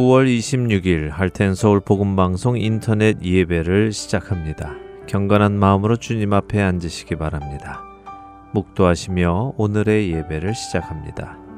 9월 26일 할텐 서울 복음 방송 인터넷 예배를 시작합니다. 경건한 마음으로 주님 앞에 앉으시기 바랍니다. 묵도하시며 오늘의 예배를 시작합니다.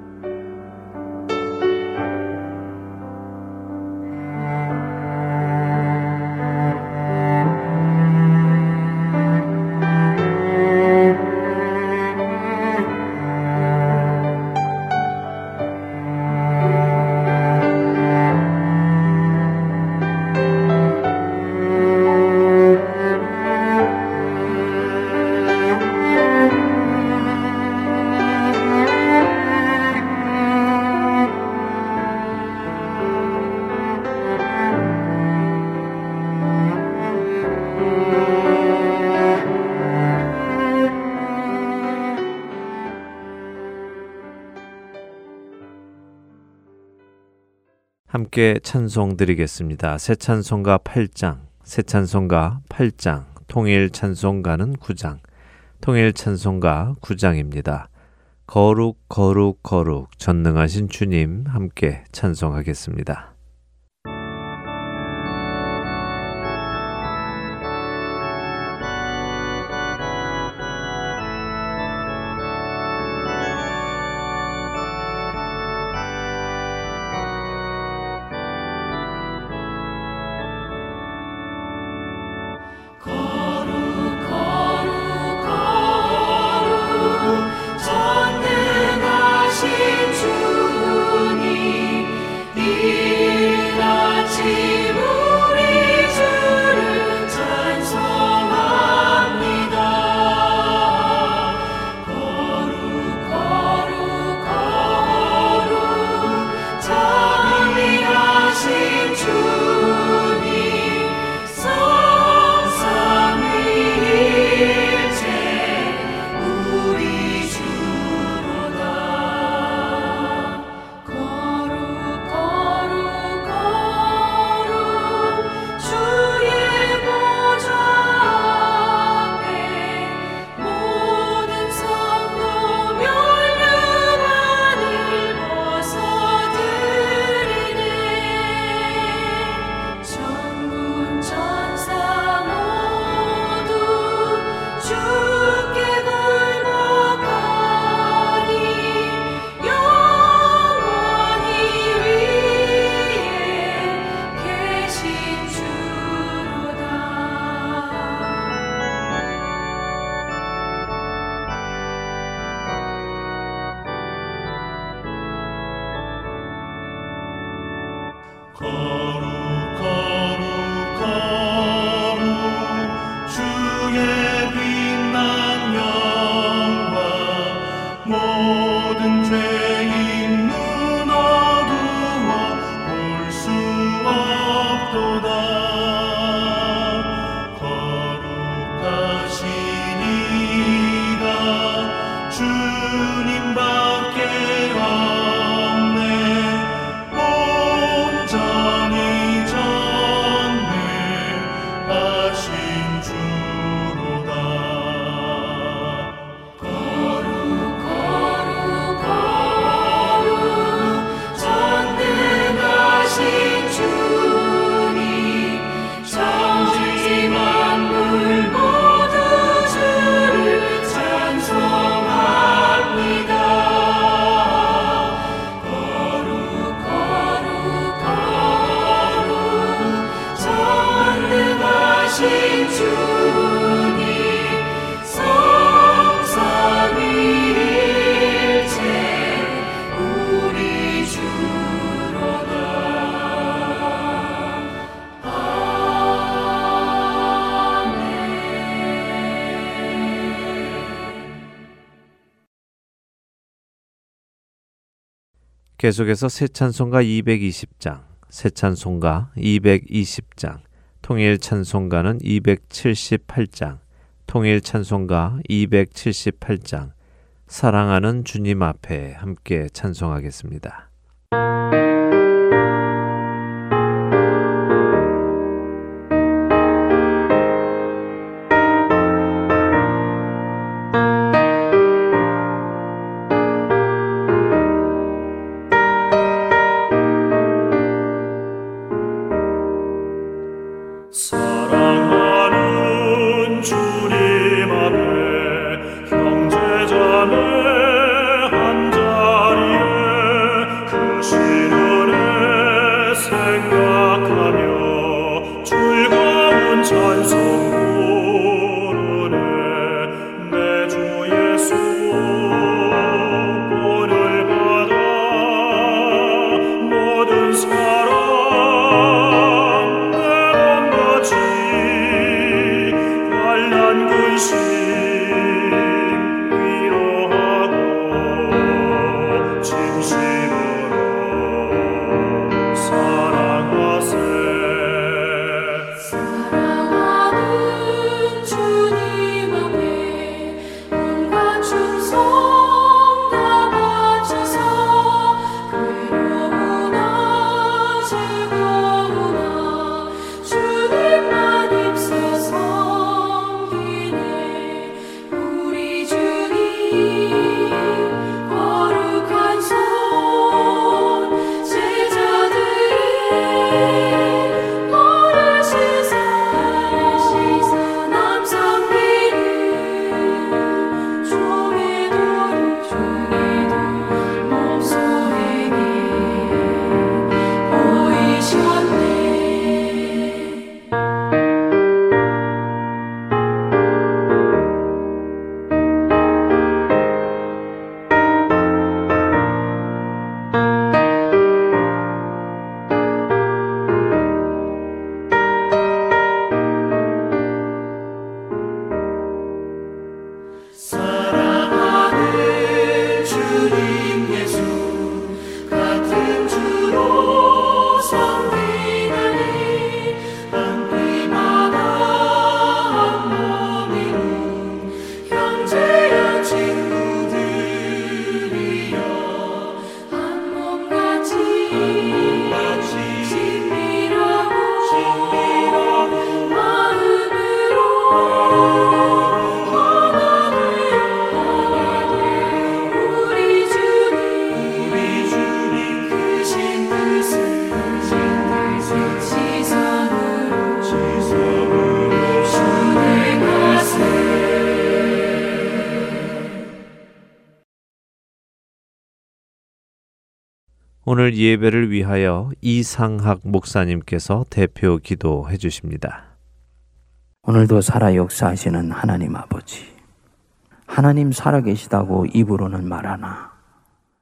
함께 찬송 드리겠습니다. 새 찬송가 8장, 새 찬송가 8장, 통일 찬송가는 9장, 통일 찬송가 9장입니다. 거룩, 거룩, 거룩, 전능하신 주님 함께 찬송하겠습니다. 계속해서 새 찬송가 220장, 새 찬송가 220장, 통일 찬송가는 278장, 통일 찬송가 278장, 사랑하는 주님 앞에 함께 찬송하겠습니다. 오늘 예배를 위하여 이상학 목사님께서 대표 기도해 주십니다. 오늘도 살아 역사하시는 하나님 아버지. 하나님 살아계시다고 입으로는 말하나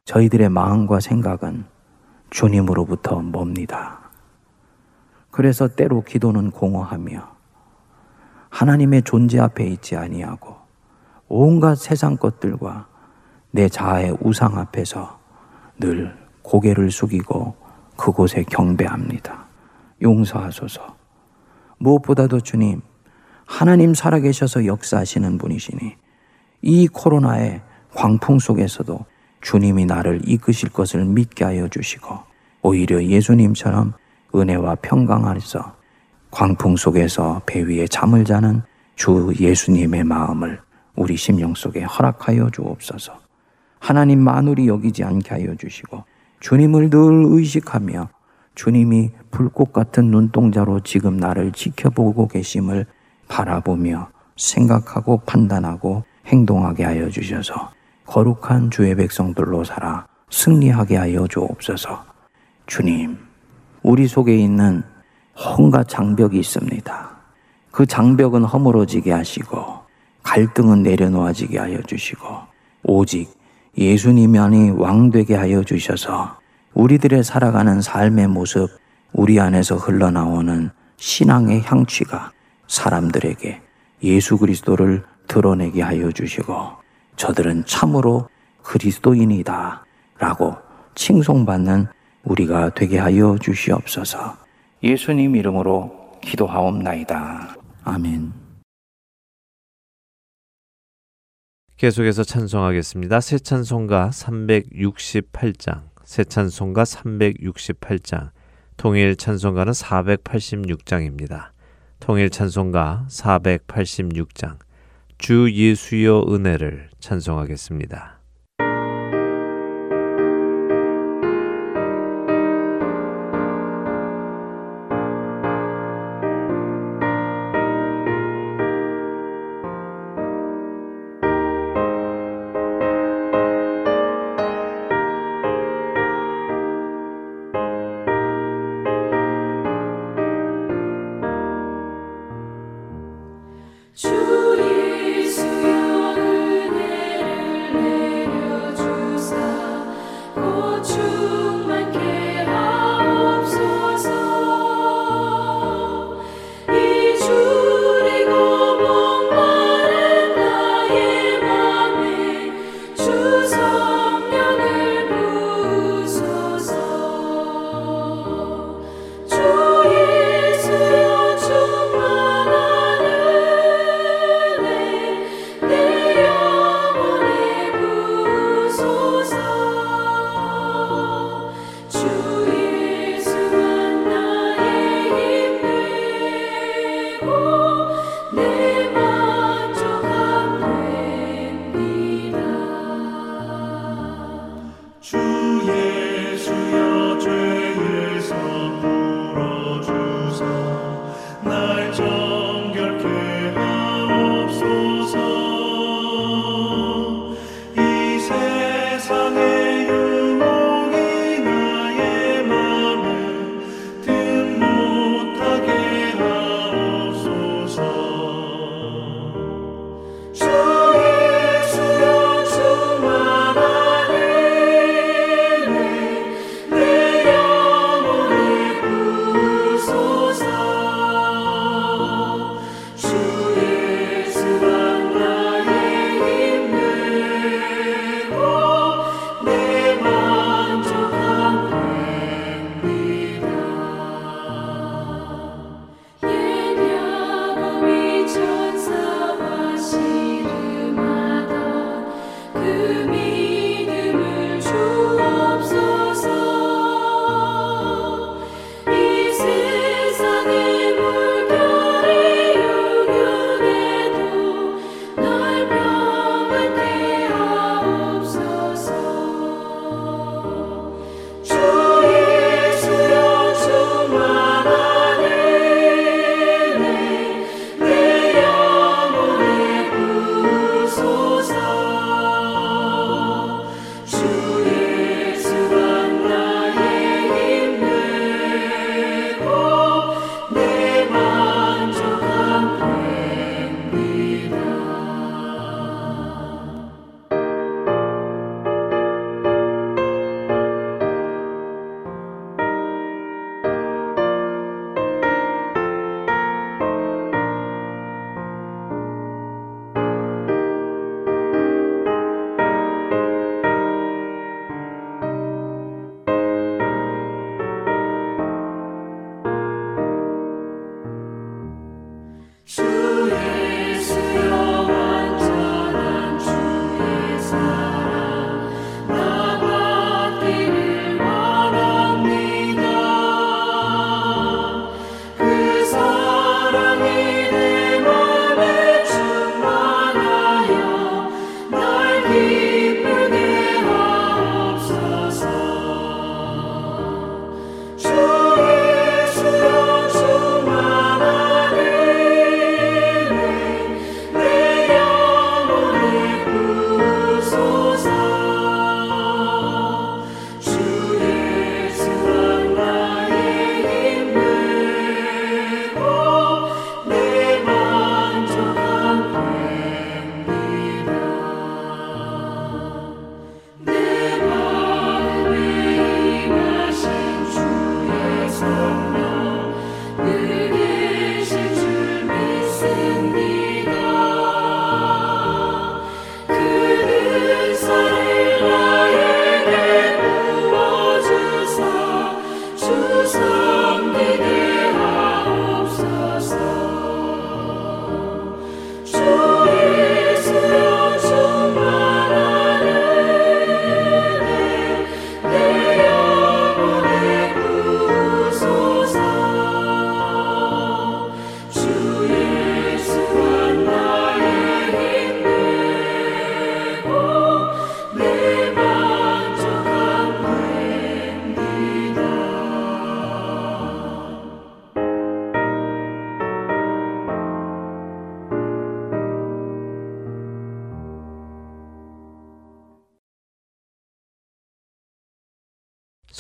저희들의 마음과 생각은 주님으로부터 멉니다. 그래서 때로 기도는 공허하며 하나님의 존재 앞에 있지 아니하고 온갖 세상 것들과 내 자아의 우상 앞에서 늘 고개를 숙이고 그곳에 경배합니다. 용서하소서. 무엇보다도 주님, 하나님 살아계셔서 역사하시는 분이시니 이 코로나의 광풍 속에서도 주님이 나를 이끄실 것을 믿게 하여 주시고 오히려 예수님처럼 은혜와 평강 안에서 광풍 속에서 배 위에 잠을 자는 주 예수님의 마음을 우리 심령 속에 허락하여 주옵소서. 하나님 만물이 여기지 않게 하여 주시고 주님을 늘 의식하며 주님이 불꽃 같은 눈동자로 지금 나를 지켜보고 계심을 바라보며 생각하고 판단하고 행동하게 하여 주셔서 거룩한 주의 백성들로 살아 승리하게 하여 주옵소서. 주님, 우리 속에 있는 온갖 장벽이 있습니다. 그 장벽은 허물어지게 하시고 갈등은 내려놓아지게 하여 주시고 오직 예수님만이 왕되게 하여 주셔서 우리들의 살아가는 삶의 모습, 우리 안에서 흘러나오는 신앙의 향취가 사람들에게 예수 그리스도를 드러내게 하여 주시고 저들은 참으로 그리스도인이다 라고 칭송받는 우리가 되게 하여 주시옵소서 예수님 이름으로 기도하옵나이다. 아멘. 계속해서 찬송하겠습니다. 새 찬송가 368장, 새 찬송가 368장, 통일 찬송가는 486장입니다. 통일 찬송가 486장, 주 예수여 은혜를 찬송하겠습니다.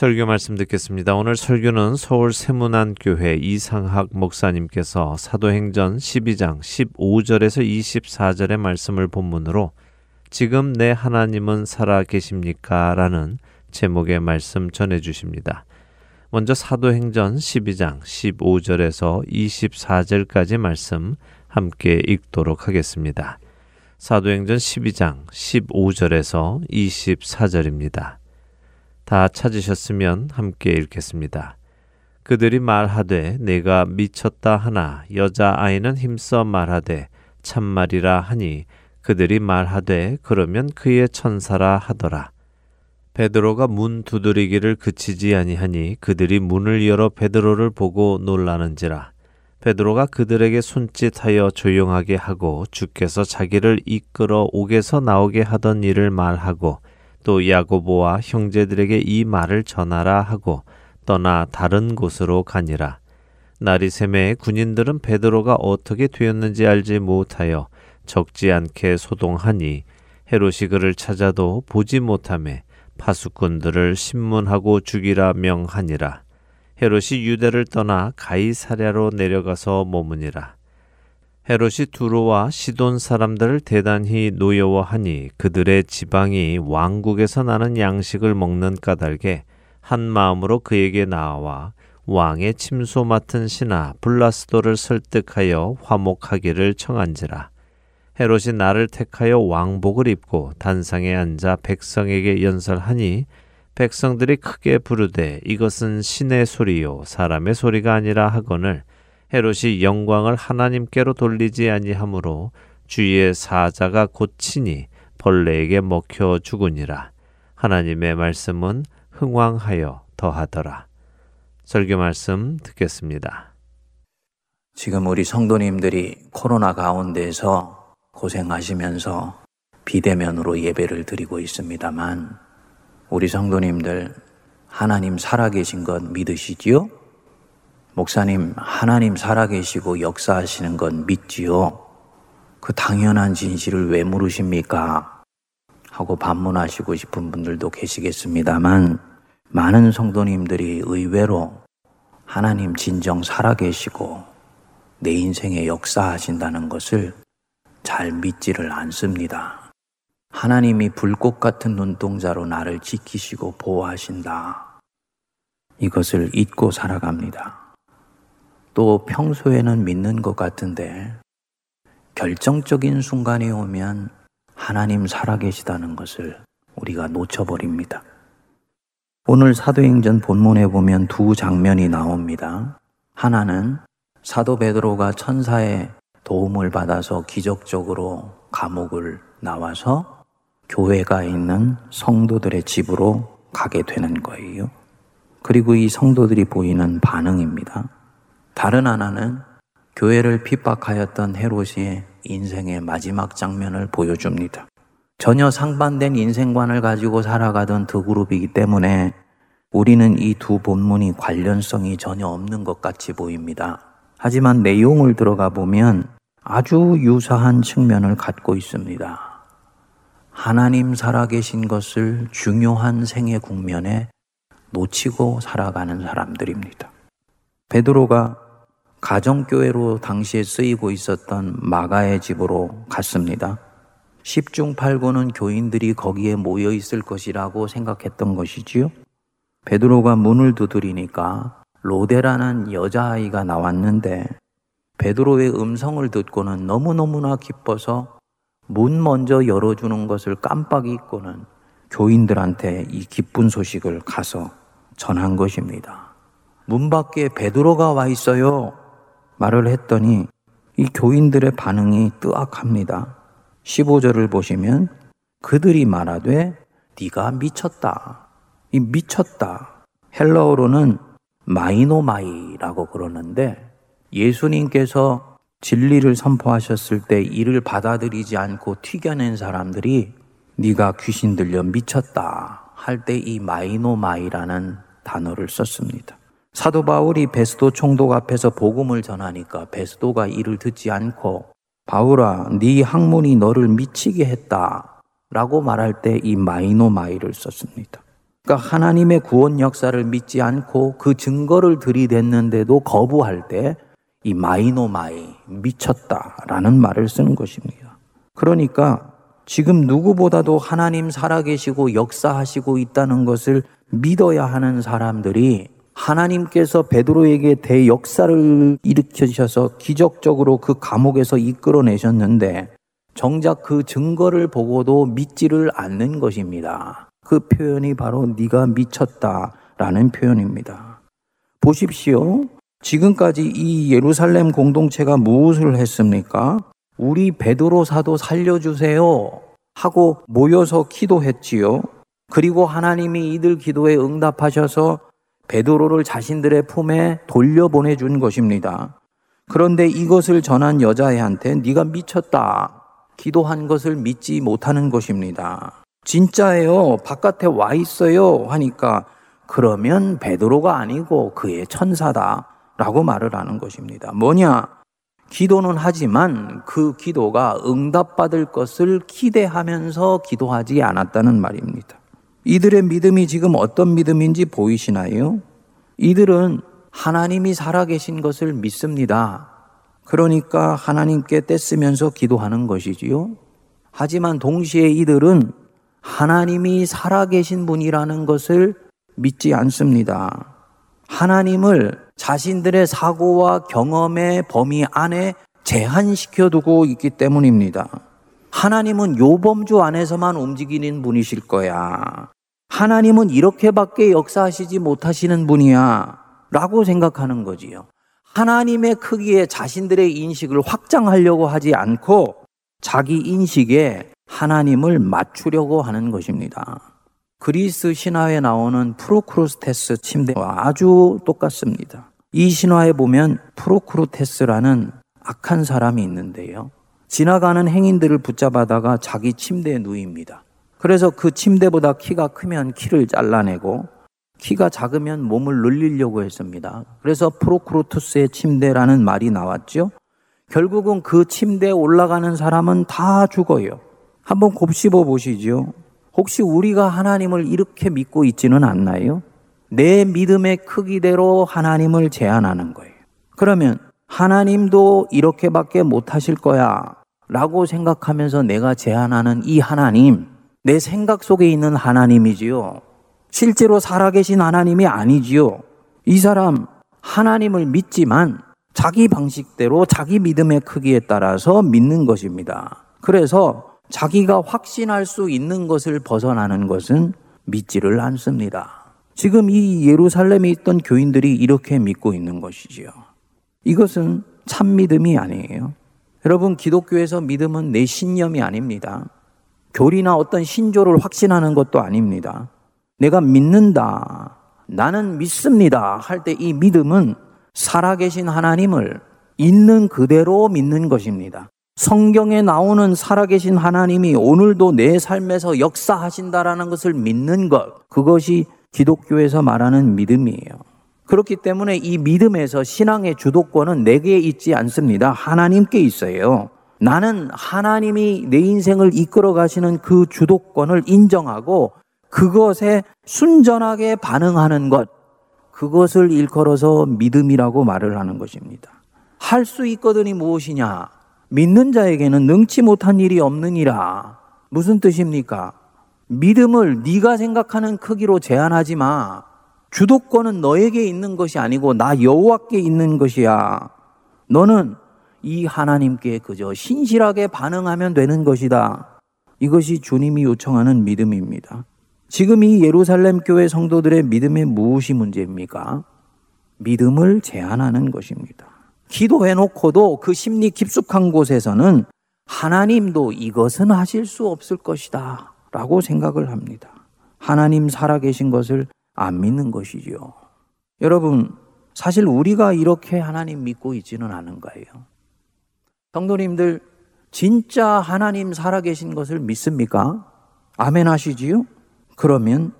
설교 말씀 듣겠습니다. 오늘 설교는 서울 세문안교회 이상학 목사님께서 사도행전 12장 15절에서 24절의 말씀을 본문으로 지금 내 하나님은 살아 계십니까? 라는 제목의 말씀 전해 주십니다. 먼저 사도행전 12장 15절에서 24절까지 말씀 함께 읽도록 하겠습니다. 사도행전 12장 15절에서 24절입니다. 다 찾으셨으면 함께 읽겠습니다. 그들이 말하되 내가 미쳤다 하나 여자 아이는 힘써 말하되 참말이라 하니 그들이 말하되 그러면 그의 천사라 하더라. 베드로가 문 두드리기를 그치지 아니하니 그들이 문을 열어 베드로를 보고 놀라는지라. 베드로가 그들에게 손짓하여 조용하게 하고 주께서 자기를 이끌어 옥에서 나오게 하던 일을 말하고 또 야고보와 형제들에게 이 말을 전하라 하고 떠나 다른 곳으로 가니라. 날이 샘에 군인들은 베드로가 어떻게 되었는지 알지 못하여 적지 않게 소동하니 헤롯이 그를 찾아도 보지 못함에 파수꾼들을 신문하고 죽이라 명하니라. 헤롯이 유대를 떠나 가이사랴로 내려가서 머무니라. 헤롯이 두로와 시돈 사람들을 대단히 노여워하니 그들의 지방이 왕국에서 나는 양식을 먹는 까닭에 한 마음으로 그에게 나와 왕의 침소 맡은 신하 블라스도를 설득하여 화목하기를 청한지라. 헤롯이 나를 택하여 왕복을 입고 단상에 앉아 백성에게 연설하니 백성들이 크게 부르되 이것은 신의 소리요 사람의 소리가 아니라 하거늘 헤롯이 영광을 하나님께로 돌리지 아니하므로 주의 사자가 고치니 벌레에게 먹혀 죽으니라. 하나님의 말씀은 흥왕하여 더하더라. 설교 말씀 듣겠습니다. 지금 우리 성도님들이 코로나 가운데서 고생하시면서 비대면으로 예배를 드리고 있습니다만 우리 성도님들 하나님 살아계신 것 믿으시지요? 목사님, 하나님 살아계시고 역사하시는 건 믿지요? 그 당연한 진실을 왜 물으십니까? 하고 반문하시고 싶은 분들도 계시겠습니다만, 많은 성도님들이 의외로 하나님 진정 살아계시고 내 인생에 역사하신다는 것을 잘 믿지를 않습니다. 하나님이 불꽃 같은 눈동자로 나를 지키시고 보호하신다. 이것을 잊고 살아갑니다. 또 평소에는 믿는 것 같은데 결정적인 순간이 오면 하나님 살아계시다는 것을 우리가 놓쳐버립니다. 오늘 사도행전 본문에 보면 두 장면이 나옵니다. 하나는 사도 베드로가 천사의 도움을 받아서 기적적으로 감옥을 나와서 교회가 있는 성도들의 집으로 가게 되는 거예요. 그리고 이 성도들이 보이는 반응입니다. 다른 하나는 교회를 핍박하였던 헤롯이 인생의 마지막 장면을 보여줍니다. 전혀 상반된 인생관을 가지고 살아가던 두 그룹이기 때문에 우리는 이 두 본문이 관련성이 전혀 없는 것 같이 보입니다. 하지만 내용을 들어가 보면 아주 유사한 측면을 갖고 있습니다. 하나님 살아계신 것을 중요한 생애 국면에 놓치고 살아가는 사람들입니다. 베드로가 가정교회로 당시에 쓰이고 있었던 마가의 집으로 갔습니다. 10중 8구는 교인들이 거기에 모여 있을 것이라고 생각했던 것이지요. 베드로가 문을 두드리니까 로데라는 여자아이가 나왔는데 베드로의 음성을 듣고는 너무너무나 기뻐서 문 먼저 열어주는 것을 깜빡 잊고는 교인들한테 이 기쁜 소식을 가서 전한 것입니다. 문 밖에 베드로가 와 있어요. 말을 했더니 이 교인들의 반응이 뜨악합니다. 15절을 보시면 그들이 말하되 네가 미쳤다. 이 미쳤다. 헬라어로는 μαίνομαι라고 그러는데 예수님께서 진리를 선포하셨을 때 이를 받아들이지 않고 튕겨낸 사람들이 네가 귀신 들려 미쳤다 할 때 이 μαίνομαι라는 단어를 썼습니다. 사도 바울이 베스도 총독 앞에서 복음을 전하니까 베스도가 이를 듣지 않고 바울아 네 학문이 너를 미치게 했다 라고 말할 때 이 μαίνομαι를 썼습니다. 그러니까 하나님의 구원 역사를 믿지 않고 그 증거를 들이댔는데도 거부할 때 이 μαίνομαι 미쳤다라는 말을 쓰는 것입니다. 그러니까 지금 누구보다도 하나님 살아계시고 역사하시고 있다는 것을 믿어야 하는 사람들이 하나님께서 베드로에게 대역사를 일으키셔서 기적적으로 그 감옥에서 이끌어내셨는데 정작 그 증거를 보고도 믿지를 않는 것입니다. 그 표현이 바로 네가 미쳤다라는 표현입니다. 보십시오. 지금까지 이 예루살렘 공동체가 무엇을 했습니까? 우리 베드로 사도 살려주세요. 하고 모여서 기도했지요. 그리고 하나님이 이들 기도에 응답하셔서 베드로를 자신들의 품에 돌려보내 준 것입니다. 그런데 이것을 전한 여자애한테 네가 미쳤다. 기도한 것을 믿지 못하는 것입니다. 진짜예요. 바깥에 와 있어요. 하니까 그러면 베드로가 아니고 그의 천사다. 라고 말을 하는 것입니다. 뭐냐? 기도는 하지만 그 기도가 응답받을 것을 기대하면서 기도하지 않았다는 말입니다. 이들의 믿음이 지금 어떤 믿음인지 보이시나요? 이들은 하나님이 살아계신 것을 믿습니다. 그러니까 하나님께 떼쓰면서 기도하는 것이지요. 하지만 동시에 이들은 하나님이 살아계신 분이라는 것을 믿지 않습니다. 하나님을 자신들의 사고와 경험의 범위 안에 제한시켜 두고 있기 때문입니다. 하나님은 요범주 안에서만 움직이는 분이실 거야. 하나님은 이렇게밖에 역사하시지 못하시는 분이야. 라고 생각하는 거지요. 하나님의 크기에 자신들의 인식을 확장하려고 하지 않고 자기 인식에 하나님을 맞추려고 하는 것입니다. 그리스 신화에 나오는 프로크루스테스 침대와 아주 똑같습니다. 이 신화에 보면 프로크루테스라는 악한 사람이 있는데요. 지나가는 행인들을 붙잡아다가 자기 침대에 누입니다. 그래서 그 침대보다 키가 크면 키를 잘라내고 키가 작으면 몸을 늘리려고 했습니다. 그래서 프로크루투스의 침대라는 말이 나왔죠. 결국은 그 침대에 올라가는 사람은 다 죽어요. 한번 곱씹어 보시죠. 혹시 우리가 하나님을 이렇게 믿고 있지는 않나요? 내 믿음의 크기대로 하나님을 제안하는 거예요. 그러면 하나님도 이렇게밖에 못하실 거야. 라고 생각하면서 내가 제안하는 이 하나님, 내 생각 속에 있는 하나님이지요. 실제로 살아계신 하나님이 아니지요. 이 사람 하나님을 믿지만 자기 방식대로 자기 믿음의 크기에 따라서 믿는 것입니다. 그래서 자기가 확신할 수 있는 것을 벗어나는 것은 믿지를 않습니다. 지금 이 예루살렘에 있던 교인들이 이렇게 믿고 있는 것이지요. 이것은 참 믿음이 아니에요. 여러분, 기독교에서 믿음은 내 신념이 아닙니다. 교리나 어떤 신조를 확신하는 것도 아닙니다. 내가 믿는다. 나는 믿습니다. 할 때 이 믿음은 살아계신 하나님을 있는 그대로 믿는 것입니다. 성경에 나오는 살아계신 하나님이 오늘도 내 삶에서 역사하신다라는 것을 믿는 것. 그것이 기독교에서 말하는 믿음이에요. 그렇기 때문에 이 믿음에서 신앙의 주도권은 내게 있지 않습니다. 하나님께 있어요. 나는 하나님이 내 인생을 이끌어 가시는 그 주도권을 인정하고 그것에 순전하게 반응하는 것, 그것을 일컬어서 믿음이라고 말을 하는 것입니다. 할 수 있거든이 무엇이냐? 믿는 자에게는 능치 못한 일이 없느니라. 무슨 뜻입니까? 믿음을 네가 생각하는 크기로 제한하지 마. 주도권은 너에게 있는 것이 아니고 나 여호와께 있는 것이야. 너는 이 하나님께 그저 신실하게 반응하면 되는 것이다. 이것이 주님이 요청하는 믿음입니다. 지금 이 예루살렘 교회 성도들의 믿음에 무엇이 문제입니까? 믿음을 제한하는 것입니다. 기도해 놓고도 그 심리 깊숙한 곳에서는 하나님도 이것은 하실 수 없을 것이다. 라고 생각을 합니다. 하나님 살아계신 것을 안 믿는 것이지요. 여러분, 사실 우리가 이렇게 하나님 믿고 있지는 않은 거예요. 성도님들, 진짜 하나님 살아계신 것을 믿습니까? 아멘 하시지요? 그러면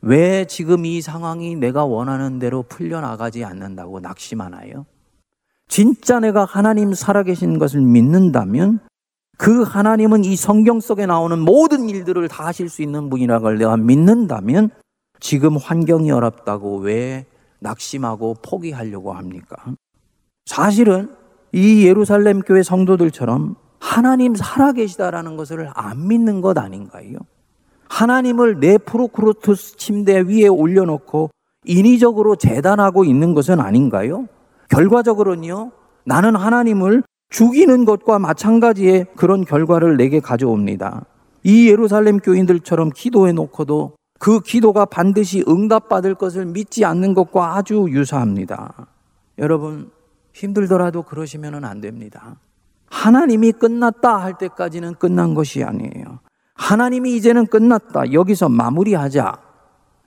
왜 지금 이 상황이 내가 원하는 대로 풀려나가지 않는다고 낙심하나요? 진짜 내가 하나님 살아계신 것을 믿는다면 그 하나님은 이 성경 속에 나오는 모든 일들을 다 하실 수 있는 분이라는 걸 내가 믿는다면 지금 환경이 어렵다고 왜 낙심하고 포기하려고 합니까? 사실은 이 예루살렘 교회 성도들처럼 하나님 살아계시다라는 것을 안 믿는 것 아닌가요? 하나님을 내 프로크로투스 침대 위에 올려놓고 인위적으로 재단하고 있는 것은 아닌가요? 결과적으로는요, 나는 하나님을 죽이는 것과 마찬가지의 그런 결과를 내게 가져옵니다. 이 예루살렘 교인들처럼 기도해 놓고도 그 기도가 반드시 응답받을 것을 믿지 않는 것과 아주 유사합니다. 여러분, 힘들더라도 그러시면 안 됩니다. 하나님이 끝났다 할 때까지는 끝난 것이 아니에요. 하나님이 이제는 끝났다. 여기서 마무리하자.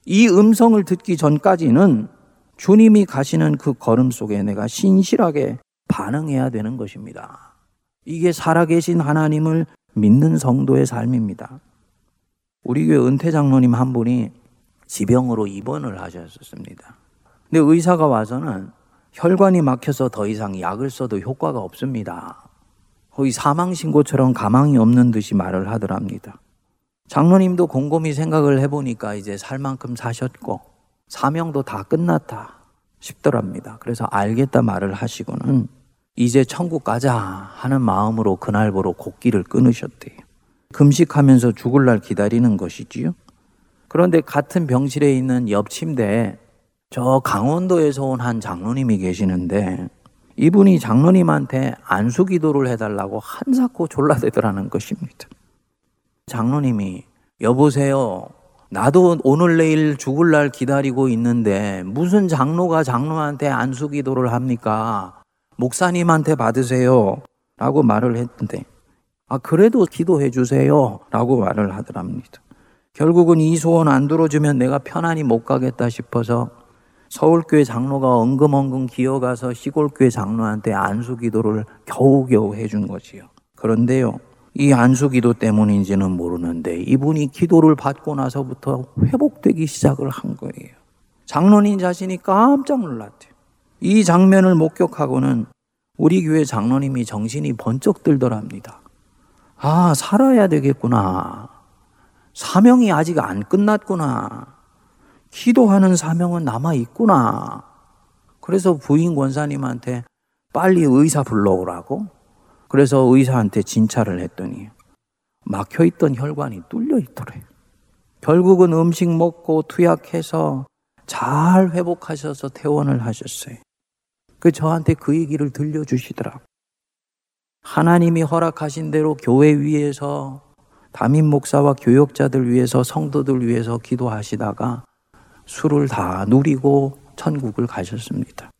이 음성을 듣기 전까지는 주님이 가시는 그 걸음 속에 내가 신실하게 반응해야 되는 것입니다. 이게 살아계신 하나님을 믿는 성도의 삶입니다. 우리 교회 은퇴 장로님 한 분이 지병으로 입원을 하셨었습니다. 근데 의사가 와서는 혈관이 막혀서 더 이상 약을 써도 효과가 없습니다. 거의 사망 신고처럼 가망이 없는 듯이 말을 하더랍니다. 장로님도 곰곰이 생각을 해보니까 이제 살 만큼 사셨고 사명도 다 끝났다 싶더랍니다. 그래서 알겠다 말을 하시고는 이제 천국 가자 하는 마음으로 그날보로 곡기를 끊으셨대요. 금식하면서 죽을 날 기다리는 것이지요. 그런데 같은 병실에 있는 옆 침대에 저 강원도에서 온 한 장로님이 계시는데 이분이 장로님한테 안수 기도를 해달라고 한사코 졸라대더라는 것입니다. 장로님이 여보세요. 나도 오늘 내일 죽을 날 기다리고 있는데 무슨 장로가 장로한테 안수 기도를 합니까? 목사님한테 받으세요. 라고 말을 했는데 아, 그래도 기도해 주세요. 라고 말을 하더랍니다. 결국은 이 소원 안 들어주면 내가 편안히 못 가겠다 싶어서 서울교회 장로가 엉금엉금 기어가서 시골교회 장로한테 안수 기도를 겨우겨우 해준 거지요. 그런데요, 이 안수 기도 때문인지는 모르는데 이분이 기도를 받고 나서부터 회복되기 시작을 한 거예요. 장로님 자신이 깜짝 놀랐대요. 이 장면을 목격하고는 우리 교회 장로님이 정신이 번쩍 들더랍니다. 아, 살아야 되겠구나. 사명이 아직 안 끝났구나. 기도하는 사명은 남아 있구나. 그래서 부인 권사님한테 빨리 의사 불러오라고. 그래서 의사한테 진찰을 했더니 막혀 있던 혈관이 뚫려 있더래요. 결국은 음식 먹고 투약해서 잘 회복하셔서 퇴원을 하셨어요. 그 저한테 그 얘기를 들려주시더라고. 하나님이 허락하신 대로 교회 위에서 담임 목사와 교역자들 위해서 성도들 위해서 기도하시다가 술을 다 누리고 천국을 가셨습니다.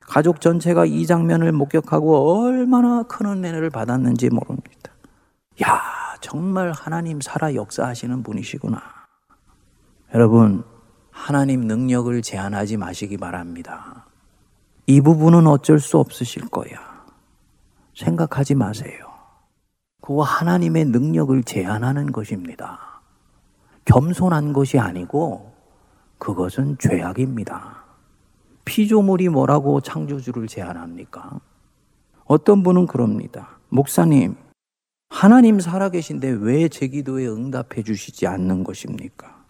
가족 전체가 이 장면을 목격하고 얼마나 큰 은혜를 받았는지 모릅니다. 야, 정말 하나님 살아 역사하시는 분이시구나. 여러분, 하나님 능력을 제한하지 마시기 바랍니다. 이 부분은 어쩔 수 없으실 거야. 생각하지 마세요. 그거 하나님의 능력을 제한하는 것입니다. 겸손한 것이 아니고 그것은 죄악입니다. 피조물이 뭐라고 창조주를 제한합니까? 어떤 분은 그럽니다. 목사님, 하나님 살아계신데 왜 제 기도에 응답해 주시지 않는 것입니까?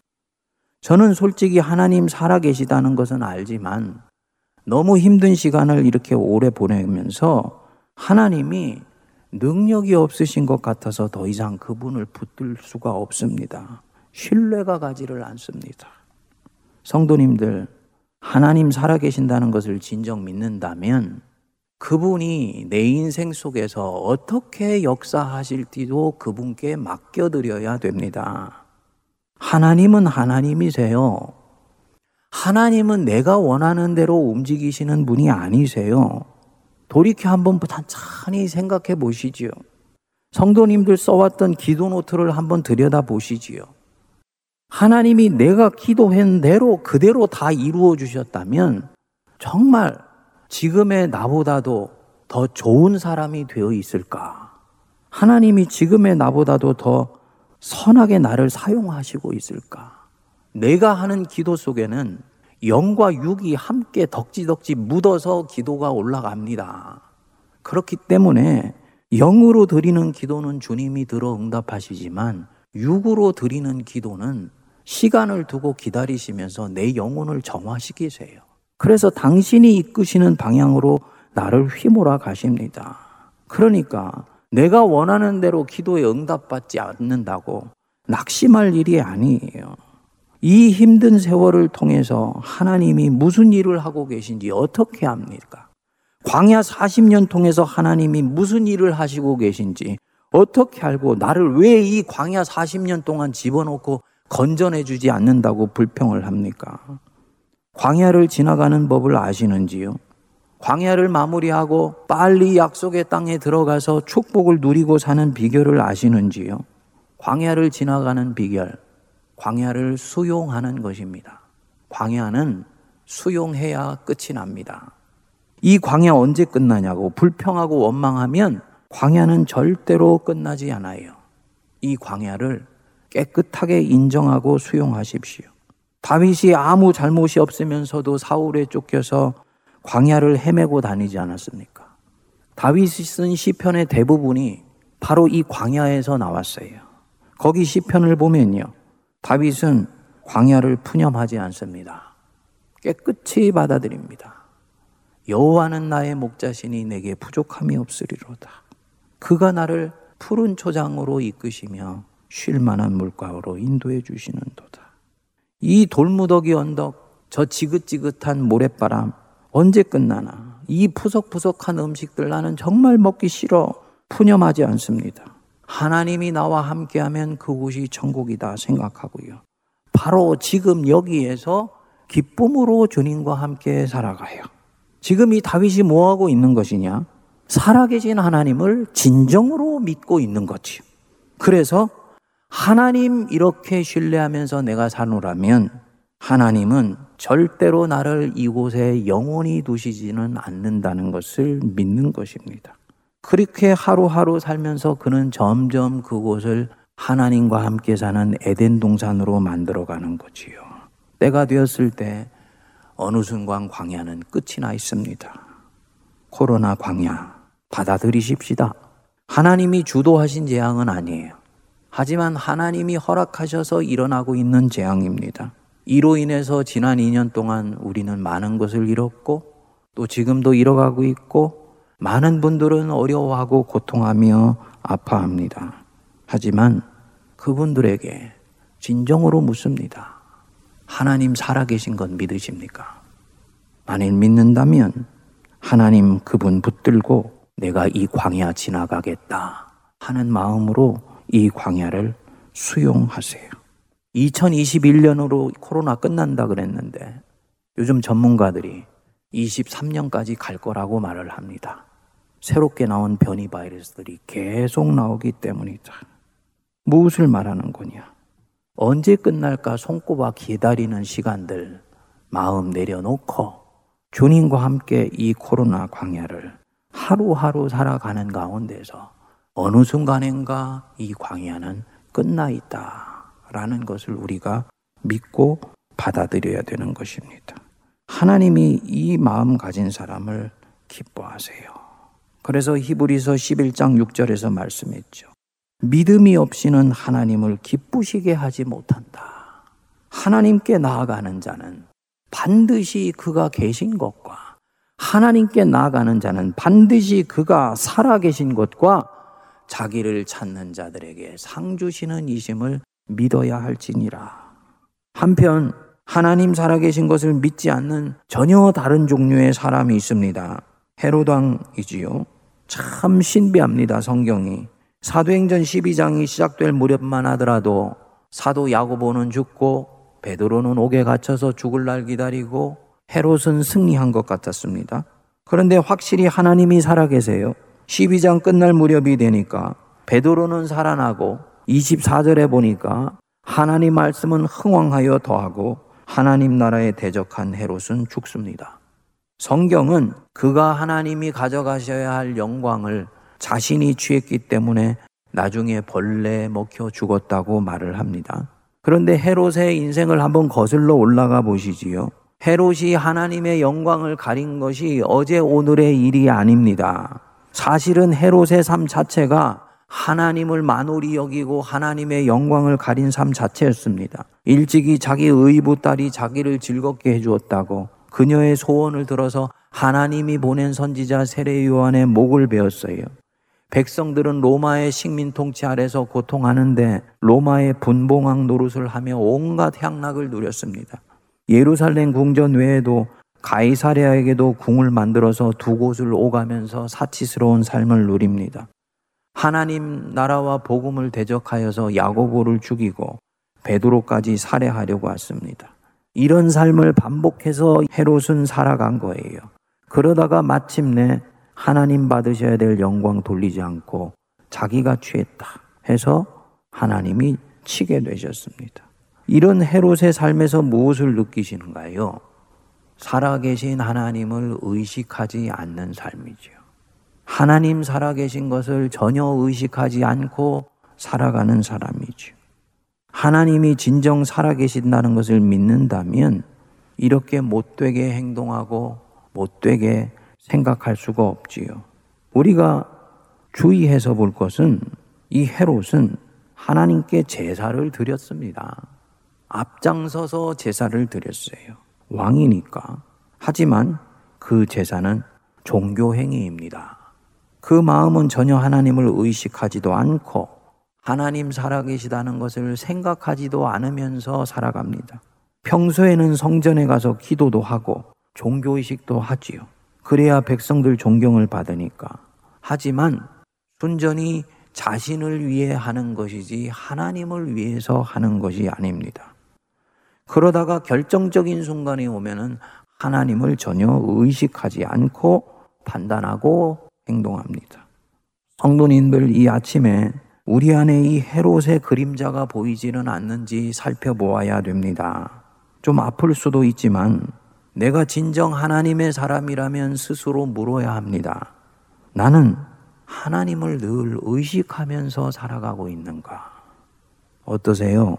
저는 솔직히 하나님 살아계시다는 것은 알지만 너무 힘든 시간을 이렇게 오래 보내면서 하나님이 능력이 없으신 것 같아서 더 이상 그분을 붙들 수가 없습니다. 신뢰가 가지를 않습니다. 성도님들, 하나님 살아계신다는 것을 진정 믿는다면 그분이 내 인생 속에서 어떻게 역사하실지도 그분께 맡겨드려야 됩니다. 하나님은 하나님이세요. 하나님은 내가 원하는 대로 움직이시는 분이 아니세요. 돌이켜 한번 찬찬히 생각해 보시지요. 성도님들 써왔던 기도 노트를 한번 들여다 보시지요. 하나님이 내가 기도한 대로 그대로 다 이루어 주셨다면 정말 지금의 나보다도 더 좋은 사람이 되어 있을까? 하나님이 지금의 나보다도 더 선하게 나를 사용하시고 있을까? 내가 하는 기도 속에는 영과 육이 함께 덕지덕지 묻어서 기도가 올라갑니다. 그렇기 때문에 영으로 드리는 기도는 주님이 들어 응답하시지만 육으로 드리는 기도는 시간을 두고 기다리시면서 내 영혼을 정화시키세요. 그래서 당신이 이끄시는 방향으로 나를 휘몰아 가십니다. 그러니까 내가 원하는 대로 기도에 응답받지 않는다고 낙심할 일이 아니에요. 이 힘든 세월을 통해서 하나님이 무슨 일을 하고 계신지 어떻게 합니까? 광야 40년 통해서 하나님이 무슨 일을 하시고 계신지 어떻게 알고 나를 왜 이 광야 40년 동안 집어넣고 건전해 주지 않는다고 불평을 합니까? 광야를 지나가는 법을 아시는지요? 광야를 마무리하고 빨리 약속의 땅에 들어가서 축복을 누리고 사는 비결을 아시는지요? 광야를 지나가는 비결, 광야를 수용하는 것입니다. 광야는 수용해야 끝이 납니다. 이 광야 언제 끝나냐고 불평하고 원망하면 광야는 절대로 끝나지 않아요. 이 광야를 깨끗하게 인정하고 수용하십시오. 다윗이 아무 잘못이 없으면서도 사울에 쫓겨서 광야를 헤매고 다니지 않았습니까? 다윗이 쓴 시편의 대부분이 바로 이 광야에서 나왔어요. 거기 시편을 보면요. 다윗은 광야를 푸념하지 않습니다. 깨끗이 받아들입니다. 여호와는 나의 목자시니 내게 부족함이 없으리로다. 그가 나를 푸른 초장으로 이끄시며 쉴 만한 물가로 인도해 주시는도다. 이 돌무더기 언덕, 저 지긋지긋한 모래바람 언제 끝나나? 이 푸석푸석한 음식들 나는 정말 먹기 싫어. 푸념하지 않습니다. 하나님이 나와 함께하면 그곳이 천국이다 생각하고요. 바로 지금 여기에서 기쁨으로 주님과 함께 살아가요. 지금 이 다윗이 뭐 하고 있는 것이냐? 살아계신 하나님을 진정으로 믿고 있는 거지요. 그래서 하나님 이렇게 신뢰하면서 내가 사노라면 하나님은 절대로 나를 이곳에 영원히 두시지는 않는다는 것을 믿는 것입니다. 그렇게 하루하루 살면서 그는 점점 그곳을 하나님과 함께 사는 에덴 동산으로 만들어가는 거지요. 때가 되었을 때 어느 순간 광야는 끝이 나 있습니다. 코로나 광야 받아들이십시다. 하나님이 주도하신 재앙은 아니에요. 하지만 하나님이 허락하셔서 일어나고 있는 재앙입니다. 이로 인해서 지난 2년 동안 우리는 많은 것을 잃었고 또 지금도 잃어가고 있고 많은 분들은 어려워하고 고통하며 아파합니다. 하지만 그분들에게 진정으로 묻습니다. 하나님 살아계신 건 믿으십니까? 만일 믿는다면 하나님 그분 붙들고 내가 이 광야 지나가겠다 하는 마음으로 이 광야를 수용하세요. 2021년으로 코로나 끝난다 그랬는데 요즘 전문가들이 23년까지 갈 거라고 말을 합니다. 새롭게 나온 변이 바이러스들이 계속 나오기 때문이다. 무엇을 말하는 거냐? 언제 끝날까 손꼽아 기다리는 시간들 마음 내려놓고 주님과 함께 이 코로나 광야를 하루하루 살아가는 가운데서 어느 순간인가 이 광야는 끝나 있다 라는 것을 우리가 믿고 받아들여야 되는 것입니다. 하나님이 이 마음 가진 사람을 기뻐하세요. 그래서 히브리서 11장 6절에서 말씀했죠. 믿음이 없이는 하나님을 기쁘시게 하지 못한다. 하나님께 나아가는 자는 반드시 그가 계신 것과 하나님께 나아가는 자는 반드시 그가 살아계신 것과 자기를 찾는 자들에게 상 주시는 이심을 믿어야 할지니라. 한편 하나님 살아계신 것을 믿지 않는 전혀 다른 종류의 사람이 있습니다. 헤로당이지요. 참 신비합니다, 성경이. 사도행전 12장이 시작될 무렵만 하더라도 사도 야고보는 죽고 베드로는 옥에 갇혀서 죽을 날 기다리고 헤롯은 승리한 것 같았습니다. 그런데 확실히 하나님이 살아계세요. 12장 끝날 무렵이 되니까 베드로는 살아나고 24절에 보니까 하나님 말씀은 흥왕하여 더하고 하나님 나라에 대적한 헤롯은 죽습니다. 성경은 그가 하나님이 가져가셔야 할 영광을 자신이 취했기 때문에 나중에 벌레에 먹혀 죽었다고 말을 합니다. 그런데 헤롯의 인생을 한번 거슬러 올라가 보시지요. 헤롯이 하나님의 영광을 가린 것이 어제 오늘의 일이 아닙니다. 사실은 헤롯의 삶 자체가 하나님을 만홀히 여기고 하나님의 영광을 가린 삶 자체였습니다. 일찍이 자기 의부 딸이 자기를 즐겁게 해주었다고 그녀의 소원을 들어서 하나님이 보낸 선지자 세례 요한의 목을 베었어요. 백성들은 로마의 식민 통치 아래서 고통하는데 로마의 분봉왕 노릇을 하며 온갖 향락을 누렸습니다. 예루살렘 궁전 외에도 가이사랴에게도 궁을 만들어서 두 곳을 오가면서 사치스러운 삶을 누립니다. 하나님 나라와 복음을 대적하여서 야고보를 죽이고 베드로까지 살해하려고 왔습니다. 이런 삶을 반복해서 헤롯은 살아간 거예요. 그러다가 마침내 하나님 받으셔야 될 영광 돌리지 않고 자기가 취했다 해서 하나님이 치게 되셨습니다. 이런 헤롯의 삶에서 무엇을 느끼시는가요? 살아계신 하나님을 의식하지 않는 삶이죠. 하나님 살아계신 것을 전혀 의식하지 않고 살아가는 사람이죠. 하나님이 진정 살아계신다는 것을 믿는다면 이렇게 못되게 행동하고 못되게 생각할 수가 없지요. 우리가 주의해서 볼 것은 이 헤롯은 하나님께 제사를 드렸습니다. 앞장서서 제사를 드렸어요. 왕이니까. 하지만 그 제사는 종교행위입니다. 그 마음은 전혀 하나님을 의식하지도 않고 하나님 살아계시다는 것을 생각하지도 않으면서 살아갑니다. 평소에는 성전에 가서 기도도 하고 종교의식도 하지요. 그래야 백성들 존경을 받으니까. 하지만 순전히 자신을 위해 하는 것이지 하나님을 위해서 하는 것이 아닙니다. 그러다가 결정적인 순간이 오면은 하나님을 전혀 의식하지 않고 판단하고 행동합니다. 성도님들 이 아침에 우리 안에 이 헤롯의 그림자가 보이지는 않는지 살펴보아야 됩니다. 좀 아플 수도 있지만 내가 진정 하나님의 사람이라면 스스로 물어야 합니다. 나는 하나님을 늘 의식하면서 살아가고 있는가? 어떠세요?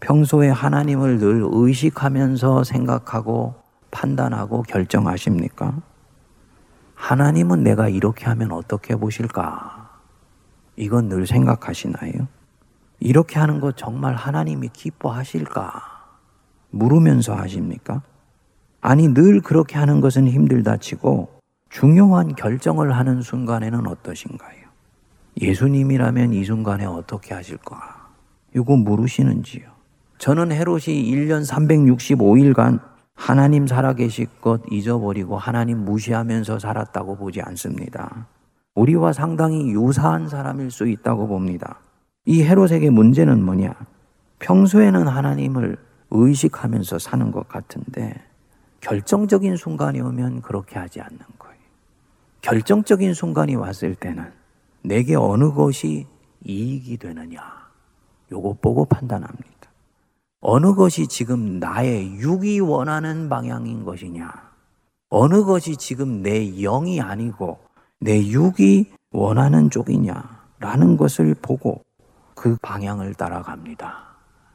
평소에 하나님을 늘 의식하면서 생각하고 판단하고 결정하십니까? 하나님은 내가 이렇게 하면 어떻게 보실까? 이건 늘 생각하시나요? 이렇게 하는 것 정말 하나님이 기뻐하실까? 물으면서 하십니까? 아니, 늘 그렇게 하는 것은 힘들다 치고 중요한 결정을 하는 순간에는 어떠신가요? 예수님이라면 이 순간에 어떻게 하실까? 이거 물으시는지요? 저는 헤롯이 1년 365일간 하나님 살아계실 것 잊어버리고 하나님 무시하면서 살았다고 보지 않습니다. 우리와 상당히 유사한 사람일 수 있다고 봅니다. 이 헤롯에게 문제는 뭐냐? 평소에는 하나님을 의식하면서 사는 것 같은데 결정적인 순간이 오면 그렇게 하지 않는 거예요. 결정적인 순간이 왔을 때는 내게 어느 것이 이익이 되느냐, 요것 보고 판단합니다. 어느 것이 지금 나의 육이 원하는 방향인 것이냐? 어느 것이 지금 내 영이 아니고 내 육이 원하는 쪽이냐? 라는 것을 보고 그 방향을 따라갑니다.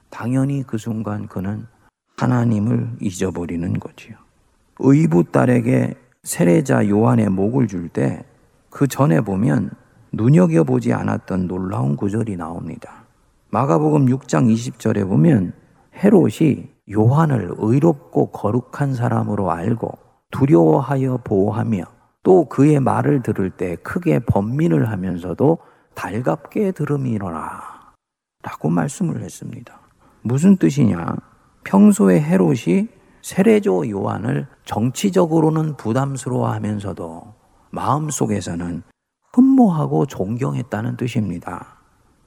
당연히 그 순간 그는 하나님을 잊어버리는 거지요. 의부 딸에게 세례자 요한의 목을 줄 때 그 전에 보면 눈여겨보지 않았던 놀라운 구절이 나옵니다. 마가복음 6장 20절에 보면 헤롯이 요한을 의롭고 거룩한 사람으로 알고 두려워하여 보호하며 또 그의 말을 들을 때 크게 번민을 하면서도 달갑게 들음이로라 라고 말씀을 했습니다. 무슨 뜻이냐? 평소에 헤롯이 세례조 요한을 정치적으로는 부담스러워 하면서도 마음속에서는 흠모하고 존경했다는 뜻입니다.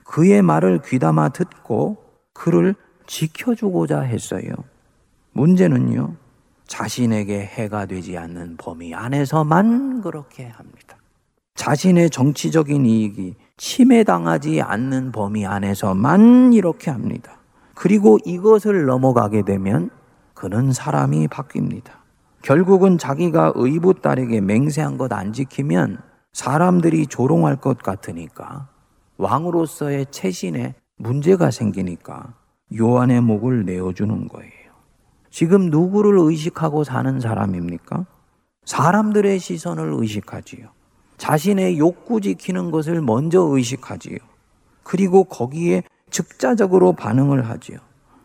그의 말을 귀담아 듣고 그를 지켜주고자 했어요. 문제는요, 자신에게 해가 되지 않는 범위 안에서만 그렇게 합니다. 자신의 정치적인 이익이 침해당하지 않는 범위 안에서만 이렇게 합니다. 그리고 이것을 넘어가게 되면 그는 사람이 바뀝니다. 결국은 자기가 의붓 딸에게 맹세한 것 안 지키면 사람들이 조롱할 것 같으니까 왕으로서의 체신에 문제가 생기니까 요한의 목을 내어주는 거예요. 지금 누구를 의식하고 사는 사람입니까? 사람들의 시선을 의식하지요. 자신의 욕구 지키는 것을 먼저 의식하지요. 그리고 거기에 즉자적으로 반응을 하지요.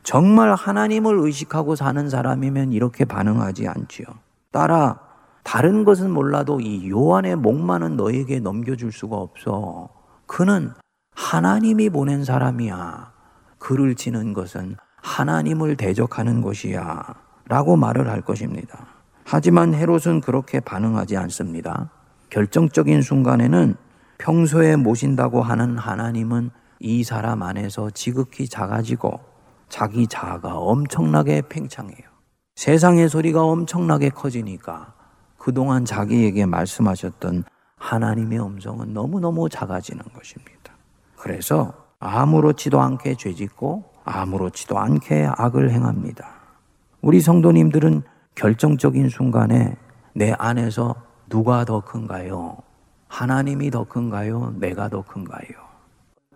정말 하나님을 의식하고 사는 사람이면 이렇게 반응하지 않지요. 따라 다른 것은 몰라도 이 요한의 목만은 너에게 넘겨줄 수가 없어. 그는 하나님이 보낸 사람이야. 글을 치는 것은 하나님을 대적하는 것이야. 라고 말을 할 것입니다. 하지만 헤롯은 그렇게 반응하지 않습니다. 결정적인 순간에는 평소에 모신다고 하는 하나님은 이 사람 안에서 지극히 작아지고 자기 자아가 엄청나게 팽창해요. 세상의 소리가 엄청나게 커지니까 그동안 자기에게 말씀하셨던 하나님의 음성은 너무너무 작아지는 것입니다. 그래서 아무렇지도 않게 죄짓고 아무렇지도 않게 악을 행합니다. 우리 성도님들은 결정적인 순간에 내 안에서 누가 더 큰가요? 하나님이 더 큰가요? 내가 더 큰가요?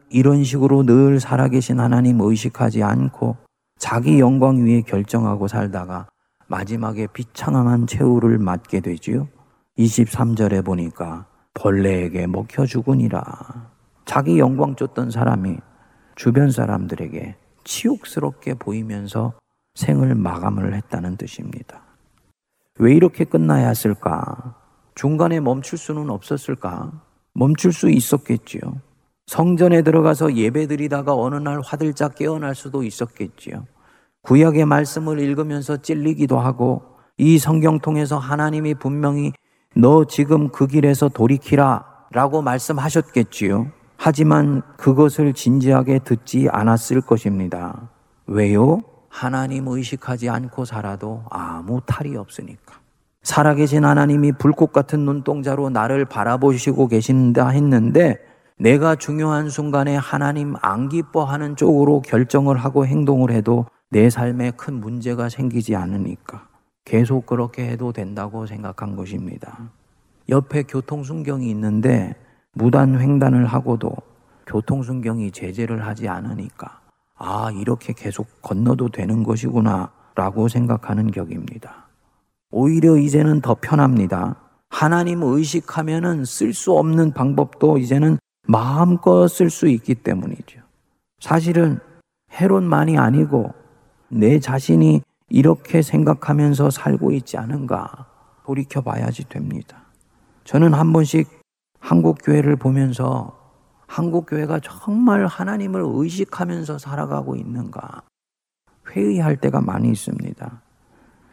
이런 식으로 늘 살아계신 하나님 의식하지 않고 자기 영광 위에 결정하고 살다가 마지막에 비창함한 최후를 맞게 되지요. 23절에 보니까 벌레에게 먹혀 죽으니라. 자기 영광 쫓던 사람이 주변 사람들에게 치욕스럽게 보이면서 생을 마감을 했다는 뜻입니다. 왜 이렇게 끝나야 했을까? 중간에 멈출 수는 없었을까? 멈출 수 있었겠지요. 성전에 들어가서 예배드리다가 어느 날 화들짝 깨어날 수도 있었겠지요. 구약의 말씀을 읽으면서 찔리기도 하고 이 성경 통해서 하나님이 분명히 너 지금 그 길에서 돌이키라 라고 말씀하셨겠지요. 하지만 그것을 진지하게 듣지 않았을 것입니다. 왜요? 하나님 의식하지 않고 살아도 아무 탈이 없으니까. 살아계신 하나님이 불꽃 같은 눈동자로 나를 바라보시고 계신다 했는데 내가 중요한 순간에 하나님 안 기뻐하는 쪽으로 결정을 하고 행동을 해도 내 삶에 큰 문제가 생기지 않으니까 계속 그렇게 해도 된다고 생각한 것입니다. 옆에 교통순경이 있는데 무단 횡단을 하고도 교통순경이 제재를 하지 않으니까 아, 이렇게 계속 건너도 되는 것이구나 라고 생각하는 격입니다. 오히려 이제는 더 편합니다. 하나님 의식하면은 쓸 수 없는 방법도 이제는 마음껏 쓸 수 있기 때문이죠. 사실은 헤롯만이 아니고 내 자신이 이렇게 생각하면서 살고 있지 않은가 돌이켜 봐야지 됩니다. 저는 한 번씩 한국 교회를 보면서 한국 교회가 정말 하나님을 의식하면서 살아가고 있는가 회의할 때가 많이 있습니다.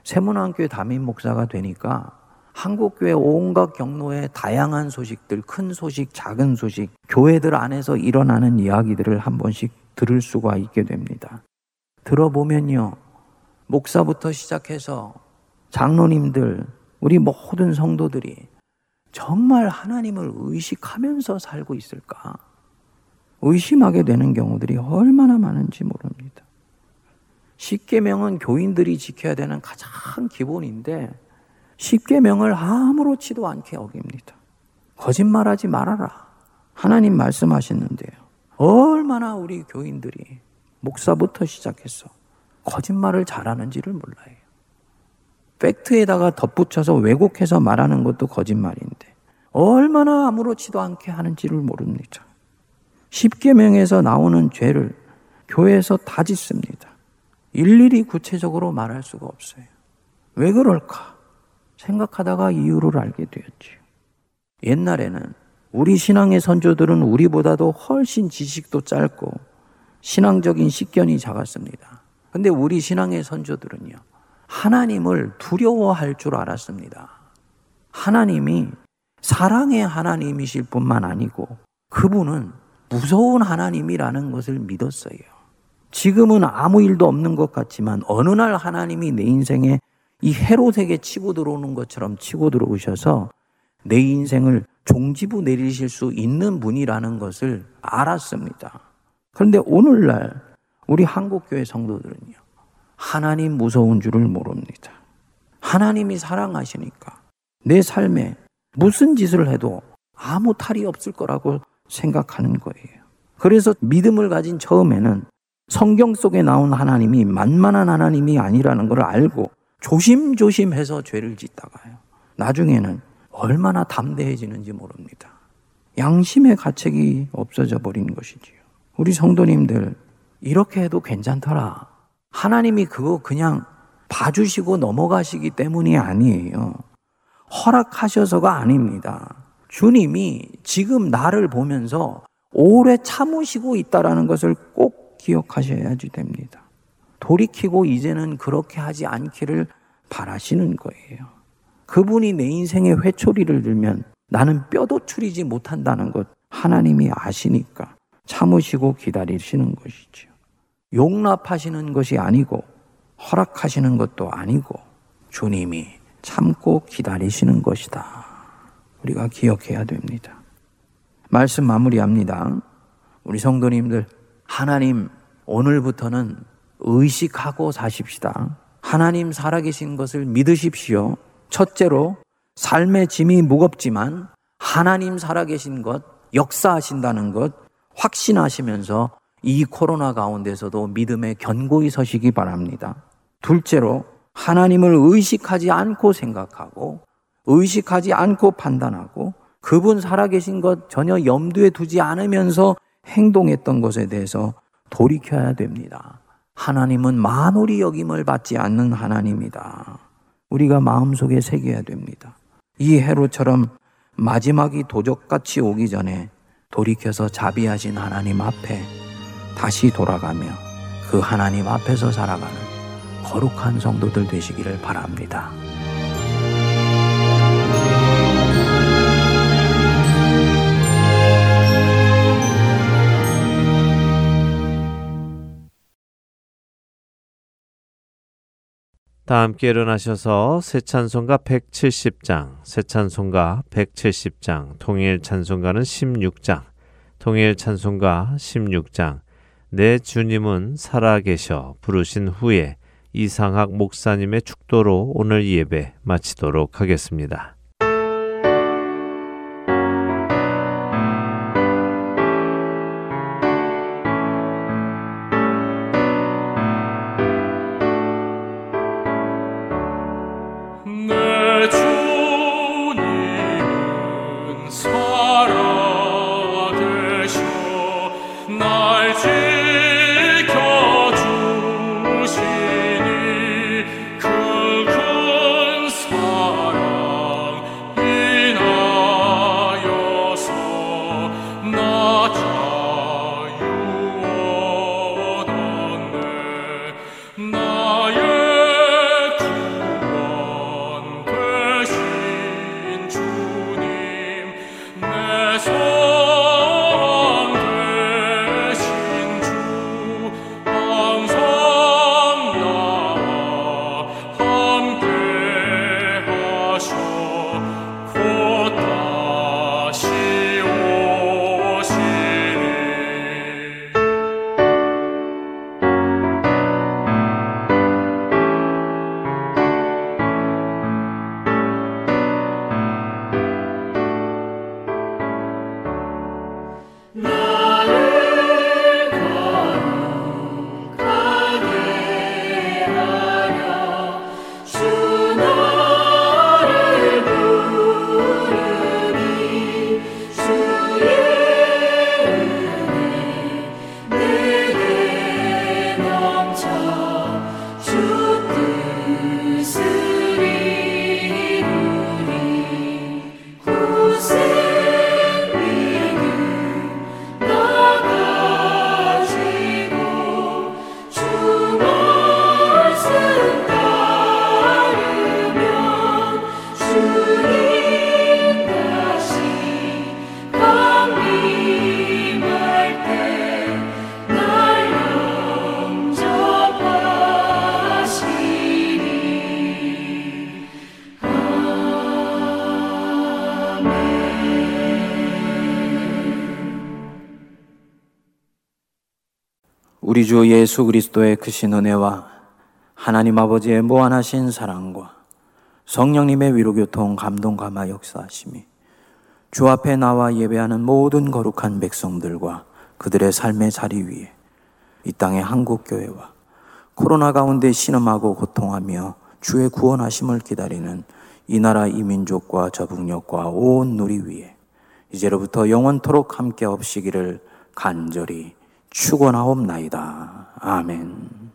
세문안교회 담임 목사가 되니까 한국교회 온갖 경로의 다양한 소식들, 큰 소식, 작은 소식, 교회들 안에서 일어나는 이야기들을 한 번씩 들을 수가 있게 됩니다. 들어보면요, 목사부터 시작해서 장로님들, 우리 모든 성도들이 정말 하나님을 의식하면서 살고 있을까? 의심하게 되는 경우들이 얼마나 많은지 모릅니다. 십계명은 교인들이 지켜야 되는 가장 기본인데 십계명을 아무렇지도 않게 어깁니다. 거짓말하지 말아라. 하나님 말씀하셨는데요. 얼마나 우리 교인들이 목사부터 시작해서 거짓말을 잘하는지를 몰라요. 팩트에다가 덧붙여서 왜곡해서 말하는 것도 거짓말인데 얼마나 아무렇지도 않게 하는지를 모릅니다. 십계명에서 나오는 죄를 교회에서 다 짓습니다. 일일이 구체적으로 말할 수가 없어요. 왜 그럴까? 생각하다가 이유를 알게 되었지요. 옛날에는 우리 신앙의 선조들은 우리보다도 훨씬 지식도 짧고 신앙적인 식견이 작았습니다. 근데 우리 신앙의 선조들은요, 하나님을 두려워할 줄 알았습니다. 하나님이 사랑의 하나님이실 뿐만 아니고 그분은 무서운 하나님이라는 것을 믿었어요. 지금은 아무 일도 없는 것 같지만 어느 날 하나님이 내 인생에 이 해로색에 치고 들어오는 것처럼 치고 들어오셔서 내 인생을 종지부 내리실 수 있는 분이라는 것을 알았습니다. 그런데 오늘날 우리 한국교회 성도들은요, 하나님 무서운 줄을 모릅니다. 하나님이 사랑하시니까 내 삶에 무슨 짓을 해도 아무 탈이 없을 거라고 생각하는 거예요. 그래서 믿음을 가진 처음에는 성경 속에 나온 하나님이 만만한 하나님이 아니라는 걸 알고 조심조심해서 죄를 짓다가요. 나중에는 얼마나 담대해지는지 모릅니다. 양심의 가책이 없어져 버린 것이지요. 우리 성도님들, 이렇게 해도 괜찮더라. 하나님이 그거 그냥 봐주시고 넘어가시기 때문이 아니에요. 허락하셔서가 아닙니다. 주님이 지금 나를 보면서 오래 참으시고 있다라는 것을 꼭 기억하셔야지 됩니다. 돌이키고 이제는 그렇게 하지 않기를 바라시는 거예요. 그분이 내 인생에 회초리를 들면 나는 뼈도 추리지 못한다는 것 하나님이 아시니까 참으시고 기다리시는 것이죠. 용납하시는 것이 아니고 허락하시는 것도 아니고 주님이 참고 기다리시는 것이다. 우리가 기억해야 됩니다. 말씀 마무리합니다. 우리 성도님들, 하나님, 오늘부터는 의식하고 사십시다. 하나님 살아계신 것을 믿으십시오. 첫째로, 삶의 짐이 무겁지만 하나님 살아계신 것, 역사하신다는 것 확신하시면서 이 코로나 가운데서도 믿음에 견고히 서시기 바랍니다. 둘째로, 하나님을 의식하지 않고 생각하고, 의식하지 않고 판단하고, 그분 살아계신 것 전혀 염두에 두지 않으면서 행동했던 것에 대해서 돌이켜야 됩니다. 하나님은 만홀이 여김을 받지 않는 하나님이다. 우리가 마음속에 새겨야 됩니다. 이 해로처럼 마지막이 도적같이 오기 전에 돌이켜서 자비하신 하나님 앞에 다시 돌아가며 그 하나님 앞에서 살아가는 거룩한 성도들 되시기를 바랍니다. 다 함께 일어나셔서 새 찬송가 170장, 새 찬송가 170장, 통일 찬송가는 16장, 통일 찬송가 16장, 내 주님은 살아계셔 부르신 후에 이상학 목사님의 축도로 오늘 예배 마치도록 하겠습니다. 우리 주 예수 그리스도의 크신 은혜와 하나님 아버지의 무한하신 사랑과 성령님의 위로교통 감동 감화 역사하심이 주 앞에 나와 예배하는 모든 거룩한 백성들과 그들의 삶의 자리 위에 이 땅의 한국교회와 코로나 가운데 신음하고 고통하며 주의 구원하심을 기다리는 이 나라 이민족과 저북녘과 온 누리 위에 이제로부터 영원토록 함께 없시기를 간절히 축원하옵나이다. 아멘.